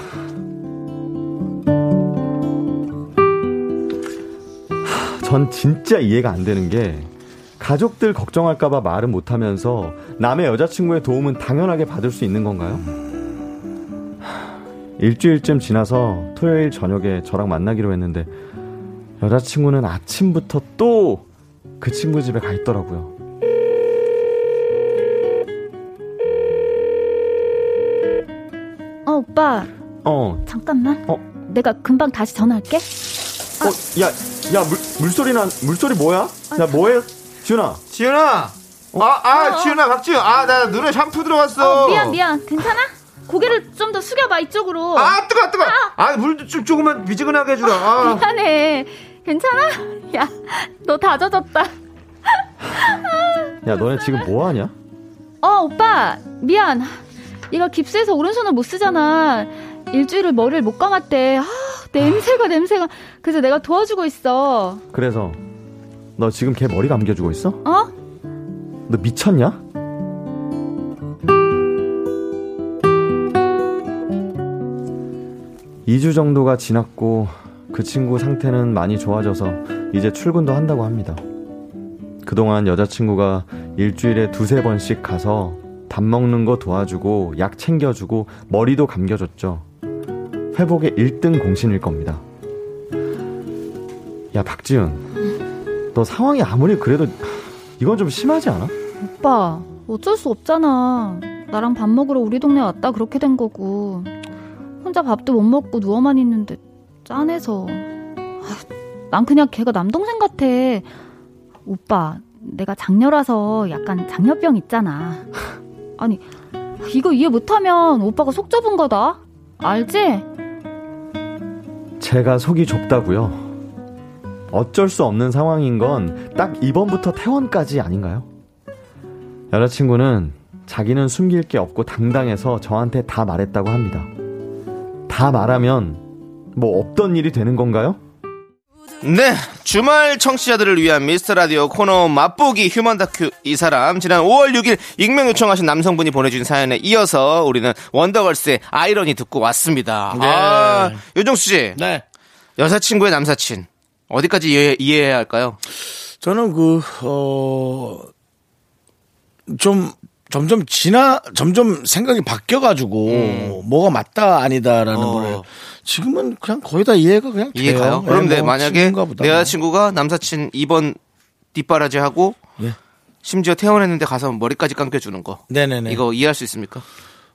전 진짜 이해가 안 되는 게 가족들 걱정할까봐 말은 못하면서 남의 여자친구의 도움은 당연하게 받을 수 있는 건가요? 일주일쯤 지나서 토요일 저녁에 저랑 만나기로 했는데 여자친구는 아침부터 또 그 친구 집에 가 있더라고요. 어, 오빠, 어, 잠깐만. 어. 내가 금방 다시 전화할게. 어, 야, 야, 물, 물소리 난, 물소리 뭐야? 야, 뭐해? 지훈아. 지윤아. 아, 아, 지윤아, 박지윤. 아, 나 눈에 샴푸 들어갔어. 어, 미안, 미안. 괜찮아? 고개를 좀 더 숙여봐, 이쪽으로. 아, 뜨거, 뜨거. 아, 물도 좀 조금만 미지근하게 해주라. 아. 미안해. 괜찮아? 야, 너 다 젖었다. 야, 너네 지금 뭐 하냐? 어, 오빠. 미안. 얘가 깁스해서 오른손을 못 쓰잖아. 일주일을 머리를 못 감았대. 아, 냄새가, 냄새가. 그래서 내가 도와주고 있어. 그래서 너 지금 걔 머리 감겨주고 있어? 어? 너 미쳤냐? 2주 정도가 지났고 그 친구 상태는 많이 좋아져서 이제 출근도 한다고 합니다. 그동안 여자친구가 일주일에 두세 번씩 가서 밥 먹는 거 도와주고 약 챙겨주고 머리도 감겨줬죠. 회복의 1등 공신일 겁니다. 야, 박지은. 너 상황이 아무리 그래도 이건 좀 심하지 않아? 오빠, 어쩔 수 없잖아. 나랑 밥 먹으러 우리 동네 왔다 그렇게 된 거고. 혼자 밥도 못 먹고 누워만 있는데 짠해서. 아, 난 그냥 걔가 남동생 같아. 오빠, 내가 장녀라서 약간 장녀병 있잖아. 아니, 이거 이해 못하면 오빠가 속 좁은 거다. 알지? 제가 속이 좁다고요. 어쩔 수 없는 상황인 건 딱 이번부터 퇴원까지 아닌가요? 여자친구는 자기는 숨길 게 없고 당당해서 저한테 다 말했다고 합니다. 다 말하면 뭐 없던 일이 되는 건가요? 네, 주말 청취자들을 위한 미스터 라디오 코너 맛보기 휴먼 다큐 이 사람 지난 5월 6일 익명 요청하신 남성분이 보내준 사연에 이어서 우리는 원더걸스의 아이러니 듣고 왔습니다. 네. 아, 요정수 씨, 네. 여사친구의 남사친 어디까지 이해, 이해해야 할까요? 저는 그, 어, 좀, 점점 지나, 점점 생각이 바뀌어가지고, 뭐가 맞다, 아니다라는 음. 어. 거를. 지금은 그냥 거의 다 이해가 그냥 돼요. 이해가요? 네, 그런데 뭐 만약에. 내 여자친구가 남사친 2번 뒷바라지 하고 예. 심지어 퇴원했는데 가서 머리까지 감겨주는 거 네네네. 이거 이해할 수 있습니까?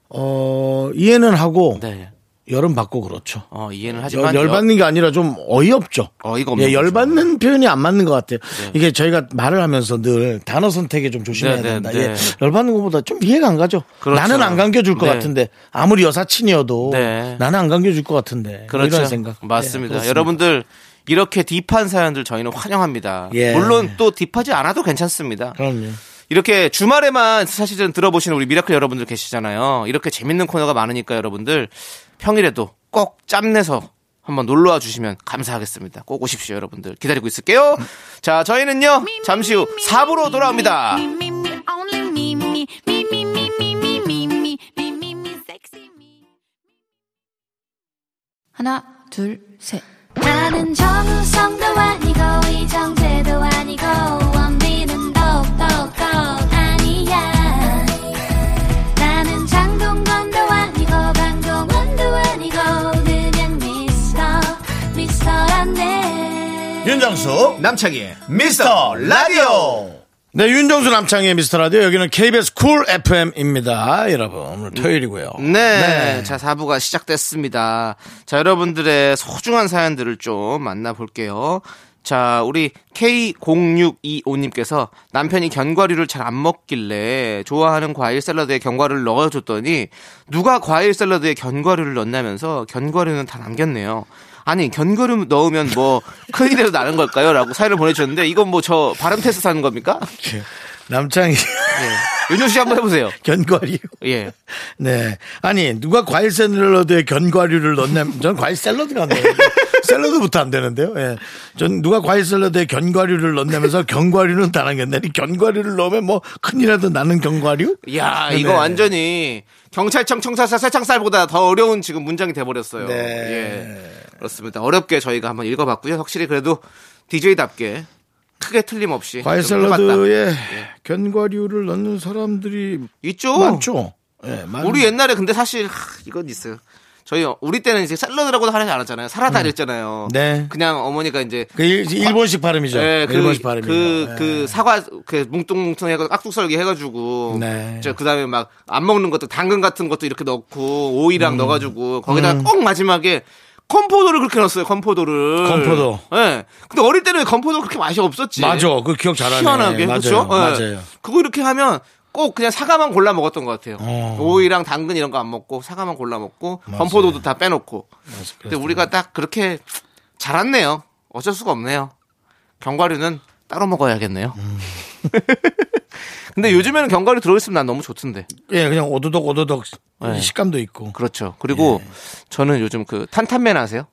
어, 이해는 하고, 네. 열은 받고 그렇죠. 어, 이해는 열, 하지만 열받는 게 아니라 좀 어이없죠. 어이가 없는 예. 열받는 표현이 안 맞는 것 같아요. 이게 저희가 말을 하면서 늘 단어 선택에 좀 조심해야 네, 네, 된다. 네. 예, 열받는 것보다 좀 이해가 안 가죠. 그렇죠. 나는 안 감겨줄 것 네. 같은데 아무리 여사친이어도 네. 나는 안 감겨줄 것 같은데 그렇죠. 이런 생각. 맞습니다. 예, 그렇습니다. 여러분들 이렇게 deep한 사연들 저희는 환영합니다. 예. 물론 또 deep하지 않아도 괜찮습니다. 그럼요. 이렇게 주말에만 사실은 들어보시는 우리 미라클 여러분들 계시잖아요. 이렇게 재밌는 코너가 많으니까 여러분들 평일에도 꼭 짬내서 한번 놀러와 주시면 감사하겠습니다. 꼭 오십시오, 여러분들. 기다리고 있을게요. 자, 저희는요, 잠시 후 4부로 돌아옵니다. 하나, 둘, 셋. 나는 정성도 아니고, 이정재도 아니고, 원빈은 윤정수 남창희의 미스터 라디오. 네, 윤정수 남창희의 미스터 라디오 여기는 KBS Cool FM입니다. 여러분 오늘 토요일이고요. 네. 자, 4부가 시작됐습니다. 자, 여러분들의 소중한 사연들을 좀 만나볼게요. 자, 우리 K0625님께서 남편이 견과류를 잘 안 먹길래 좋아하는 과일 샐러드에 견과류를 넣어줬더니 누가 과일 샐러드에 견과류를 넣냐면서 견과류는 다 남겼네요. 아니, 견과류 넣으면 뭐 큰일이라도 나는 걸까요? 라고 사연을 보내주셨는데 이건 뭐저 발음 테스트 하는 겁니까? 남창이 예. 윤정 씨 한번 해보세요. 견과류. 예. 네. 아니, 누가 과일 샐러드에 견과류를 넣냐면, 전 과일 샐러드가 안 되는데. 샐러드부터 안 되는데요. 예. 전 누가 과일 샐러드에 견과류를 넣냐면서 견과류는 다 남겼네. 견과류를 넣으면 뭐 큰일이라도 나는 견과류? 이야, 네. 이거 완전히 경찰청 청사사 새창살보다 더 어려운 지금 문장이 돼버렸어요. 네. 예. 그렇습니다. 어렵게 저희가 한번 읽어봤고요. 확실히 그래도 DJ답게 크게 틀림없이. 과일. 샐러드에 견과류를 넣는 사람들이 있죠. 많죠. 예, 많- 우리 옛날에 근데 사실 하, 이건 있어요. 저희 우리 때는 이제 샐러드라고도 하지 않았잖아요. 사라다 이랬잖아요. 네. 그냥 어머니가 이제 그 일, 일본식 발음이죠. 예, 그, 일본식 그, 발음이죠. 그, 예. 사과, 그, 뭉뚱뭉뚱 해가지고, 깍둑썰기 해가지고. 네. 저, 그 다음에 막, 안 먹는 것도, 당근 같은 것도 이렇게 넣고, 오이랑 음. 넣어가지고, 거기다가 꼭 마지막에, 건포도를 그렇게 넣었어요, 건포도를. 건포도. 예. 근데 어릴 때는 건포도 그렇게 맛이 없었지. 맞아. 그 기억 잘하네. 희한하게. 맞아요. 그렇죠? 예. 맞아요. 그거 이렇게 하면, 꼭 그냥 사과만 골라 먹었던 것 같아요. 어. 오이랑 당근 이런 거 안 먹고, 사과만 골라 먹고, 건포도도 다 빼놓고. 근데 우리가 딱 그렇게 자랐네요. 어쩔 수가 없네요. 견과류는 따로 먹어야겠네요. 음. 근데 요즘에는 견과류 들어있으면 난 너무 좋던데. 예, 그냥 오도독 오도독 네. 식감도 있고. 그렇죠. 그리고 예. 저는 요즘 그 탄탄면 아세요?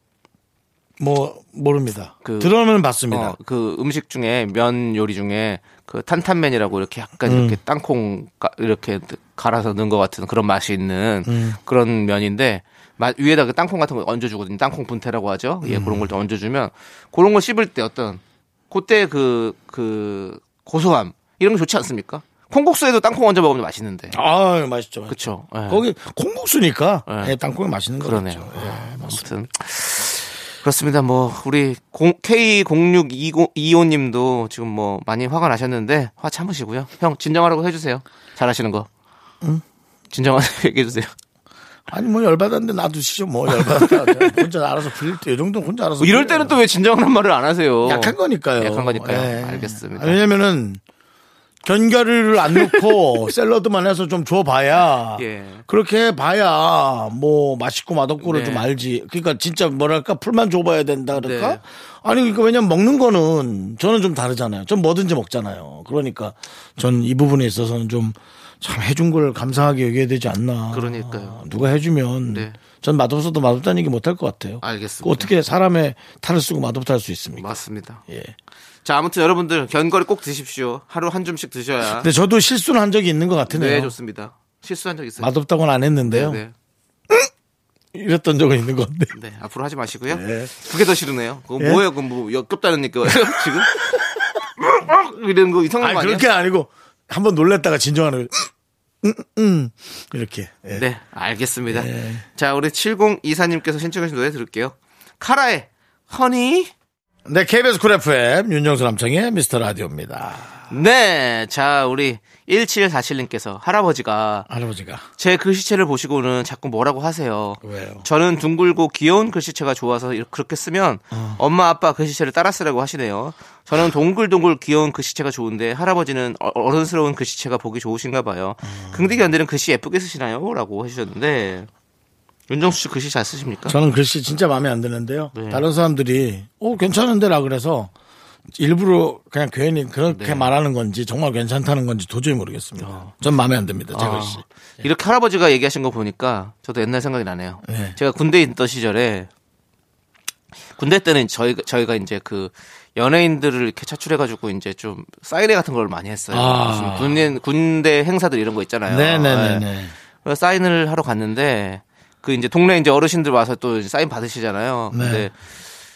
뭐 모릅니다. 그- 들어는 봤습니다. 어, 그 음식 중에 면 요리 중에 그 탄탄면이라고 이렇게 약간 음. 이렇게 땅콩 가- 이렇게 갈아서 넣은 것 같은 그런 맛이 있는 음. 그런 면인데 마- 위에다 그 땅콩 같은 거 얹어주거든요. 땅콩 분태라고 하죠. 예, 그런 걸좀 얹어주면 그런 걸 씹을 때 어떤 그때 그, 그 고소함 이런 거 좋지 않습니까? 콩국수에도 땅콩 얹어 먹으면 맛있는데. 아, 맛있죠. 그쵸. 예. 거기 콩국수니까 네. 예, 땅콩이 맛있는 그러네요. 거죠. 예, 아무튼 그렇습니다. 뭐 우리 K0625님도 지금 뭐 많이 화가 나셨는데 화 참으시고요. 형 진정하라고 해주세요. 잘하시는 거. 진정하라고 얘기해주세요. 아니 뭐 열받았는데 놔두시죠 뭐 열받았다 혼자 알아서 풀릴 때 이 정도는 혼자 알아서 뭐 이럴. 때는 또 왜 진정한 말을 안 하세요? 약한 거니까요 약한 거니까요. 예. 알겠습니다. 아니, 왜냐면은 견과류를 안 넣고 샐러드만 해서 좀 줘봐야 예. 그렇게 해봐야 뭐 맛있고 맛없고를 네. 좀 알지 그러니까 진짜 뭐랄까 풀만 줘봐야 된다 그럴까 네. 아니 그러니까 왜냐면 먹는 거는 저는 좀 다르잖아요 전 뭐든지 먹잖아요 그러니까 전 이 부분에 있어서는 좀 참 해준 걸 감사하게 여겨야 되지 않나 그러니까요. 누가 해주면 네. 전 맛없어도 맛없다는 얘기 못할 것 같아요 알겠습니다. 그 어떻게 사람의 탈을 쓰고 맛없다 할 수 있습니까 맞습니다. 예. 자 아무튼 여러분들 견과류 꼭 드십시오. 하루 한 줌씩 드셔야. 근데 저도 실수는 한 적이 있는 것 같으네요 네 좋습니다. 실수한 적 있어요. 맛없다고는 안 했는데요 네, 이랬던 적은 있는 건데 네. 네, 앞으로 하지 마시고요. 네. 그게 더 싫으네요. 그거 예? 뭐예요? 그거 뭐 역겹다는 얘기예요 지금? 이런 거 이상한 아니 거 아니에요? 그렇게 아니고 한번 놀랬다가 진정하는 음, 음, 이렇게 예. 네, 알겠습니다. 자, 우리 7024님께서 신청하신 노래 들을게요. 카라의 Honey. 네, KBS Cool FM 윤정수 남창희의 미스터 라디오입니다. 네, 자, 우리 1747님께서 할아버지가 할아버지가 제 글씨체를 보시고는 자꾸 뭐라고 하세요. 왜요? 저는 둥글고 귀여운 글씨체가 좋아서 이렇게 그렇게 쓰면 어. 엄마 아빠 글씨체를 따라 쓰라고 하시네요. 저는 동글동글 귀여운 글씨체가 좋은데 할아버지는 어- 어른스러운 글씨체가 보기 좋으신가 봐요. 어. 긍디기 언니는 글씨 예쁘게 쓰시나요? 라고 해주셨는데 윤정수 씨 글씨 잘 쓰십니까? 저는 글씨 진짜 마음에 안 드는데요. 네. 다른 사람들이 오 괜찮은데라 그래서 일부러 그냥 괜히 그렇게 네. 말하는 건지 정말 괜찮다는 건지 도저히 모르겠습니다. 전 마음에 안 듭니다. 제 아, 글씨. 이렇게 할아버지가 얘기하신 거 보니까 저도 옛날 생각이 나네요. 네. 제가 군대에 있던 시절에 군대 때는 저희 저희가 이제 그 연예인들을 이렇게 차출해가지고 이제 좀 사인회 같은 걸 많이 했어요. 아. 무슨 군대 군대 행사들 이런 거 있잖아요. 네네네네. 네. 그래서 사인을 하러 갔는데 그 이제 동네 이제 어르신들 와서 또 사인 받으시잖아요. 네. 근데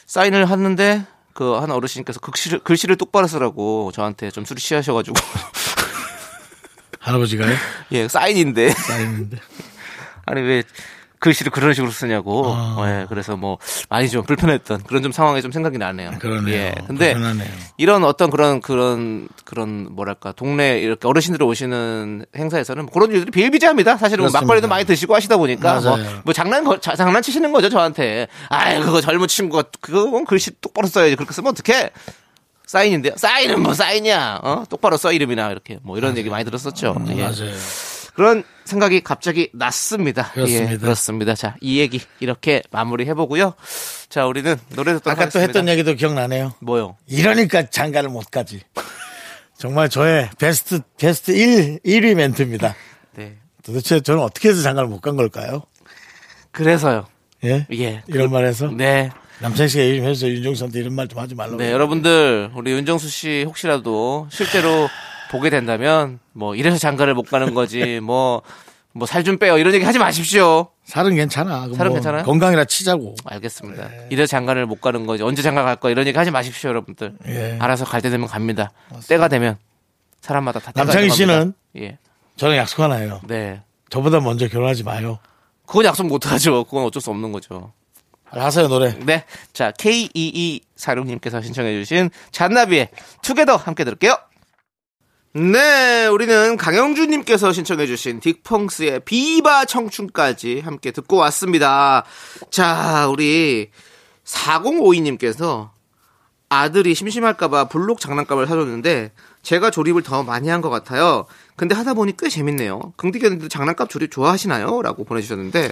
사인을 하는데 그 한 어르신께서 글씨를 글씨를 똑바로 쓰라고 저한테 좀 술이 취하셔가지고 할아버지가요? 예 사인인데 쌓이는데. 아니 왜 글씨를 그런 식으로 쓰냐고. 아. 예, 그래서 뭐 많이 좀 불편했던 그런 좀 상황이 좀 생각이 나네요. 그러네요. 예. 근데 불편하네요. 이런 어떤 그런 그런 그런 뭐랄까 동네 이렇게 어르신들이 오시는 행사에서는 뭐 그런 일들이 비일비재합니다. 사실은 뭐. 막걸리도 많이 드시고 하시다 보니까 뭐, 맞아요. 뭐 장난 거- 자- 장난치시는 거죠 저한테. 아이 그거 젊은 친구가 그거 글씨 똑바로 써야지 그렇게 쓰면 어떡해? 사인인데요. 사인은 뭐 사인이야. 어? 똑바로 써 이름이나 이렇게 뭐 이런 얘기 많이 들었었죠. 예. 음, 맞아요. 그런 생각이 갑자기 났습니다. 그렇습니다. 예, 그렇습니다. 자, 이 얘기 이렇게 마무리 해 보고요. 자, 우리는 노래 듣도록 아까 또 하겠습니다. 했던 얘기도 기억나네요. 뭐요? 이러니까 장가를 못 가지. 정말 저의 베스트 베스트 1 1위 멘트입니다. 네. 도대체 저는 어떻게 해서 장가를 못 간 걸까요? 그래서요. 예? 예. 이런 말 해서 네. 남창희 씨가 요즘 해서 윤종수한테 이런 말 좀 하지 말라고. 네, 여러분들, 우리 윤정수 씨 혹시라도 실제로 보게 된다면, 뭐, 이래서 장가를 못 가는 거지, 뭐, 뭐, 살 좀 빼요. 이런 얘기 하지 마십시오. 살은 괜찮아. 살은 뭐 괜찮아요? 건강이라 치자고. 알겠습니다. 네. 이래서 장가를 못 가는 거지. 언제 장가 갈 거야. 이런 얘기 하지 마십시오, 여러분들. 예. 알아서 갈 때 되면 갑니다. 때가 되면. 사람마다 다 남창희 씨는. 예. 저는 약속 하나 해요. 네. 저보다 먼저 결혼하지 마요. 그건 약속 못 하죠. 그건 어쩔 수 없는 거죠. 하세요 노래. 네. 자, K2246님께서 신청해주신 잔나비의 투게더 함께 들을게요. 네, 우리는 강영주님께서 신청해주신 딕펑스의 비바 청춘까지 함께 듣고 왔습니다. 자, 우리 4052님께서 아들이 심심할까봐 블록 장난감을 사줬는데 제가 조립을 더 많이 한 것 같아요. 근데 하다 보니 꽤 재밌네요. 긍디견님도 장난감 조립 좋아하시나요? 라고 보내주셨는데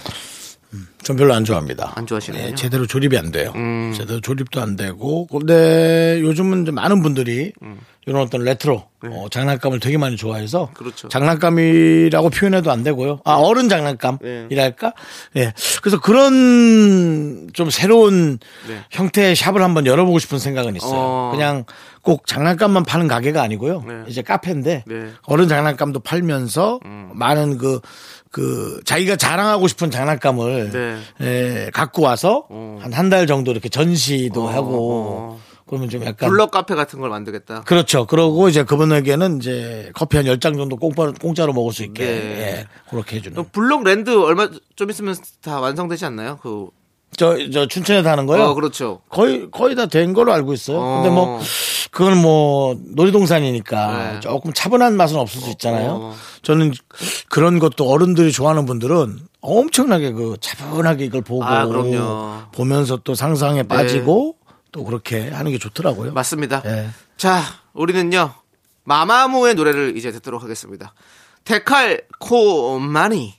전 별로 안 좋아합니다. 안 좋아하시네요. 네, 제대로 조립이 안 돼요. 음. 제대로 조립도 안 되고. 근데 요즘은 이제 많은 분들이 음. 이런 어떤 레트로 어, 장난감을 되게 많이 좋아해서 네. 그렇죠. 장난감이라고 표현해도 안 되고요. 아 어른 네. 장난감이랄까? 예. 그래서 그런 좀 새로운 네. 형태의 샵을 한번 열어보고 싶은 생각은 있어요. 어. 그냥 꼭 장난감만 파는 가게가 아니고요. 네. 이제 카페인데 네. 음. 어른 장난감도 팔면서 많은 그 그 자기가 자랑하고 싶은 장난감을 네. 에, 갖고 와서 한 한 달 정도 이렇게 전시도 하고 그러면 좀 약간 블럭 카페 같은 걸 만들겠다. 그렇죠. 그러고 이제 그분에게는 이제 커피 한 10장 정도 공짜로, 공짜로 먹을 수 있게 네. 예, 그렇게 해주는. 블록 랜드 얼마 좀 있으면 다 완성되지 않나요? 그 저, 저 춘천에서 하는 거요? 어, 그렇죠. 거의, 거의 다 된 걸로 알고 있어요. 어. 근데 뭐, 그건 뭐, 놀이동산이니까 네. 조금 차분한 맛은 없을 수 있잖아요. 어. 저는 그런 것도 어른들이 좋아하는 분들은 엄청나게 그 차분하게 이걸 보고 아, 그럼요. 보면서 또 상상에 빠지고 또 그렇게 하는 게 좋더라고요. 맞습니다. 예. 자, 우리는요. 마마무의 노래를 이제 듣도록 하겠습니다. 데칼 코마니.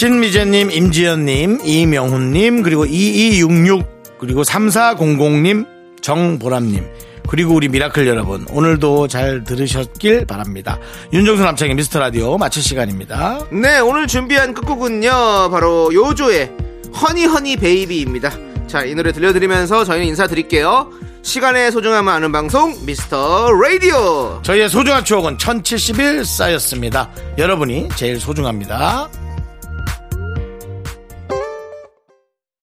신미재님, 임지연님, 이명훈님, 그리고 2266, 그리고 3400님, 정보람님, 그리고 우리 미라클 여러분, 오늘도 잘 들으셨길 바랍니다. 윤정수 남창희의 미스터 라디오 마칠 시간입니다. 네, 오늘 준비한 끝곡은요, 바로 요조의 Honey Honey Baby입니다. 자, 이 노래 들려드리면서 저희는 인사드릴게요. 시간의 소중함을 아는 방송, 미스터 라디오. 저희의 소중한 추억은 1071 쌓였습니다. 여러분이 제일 소중합니다.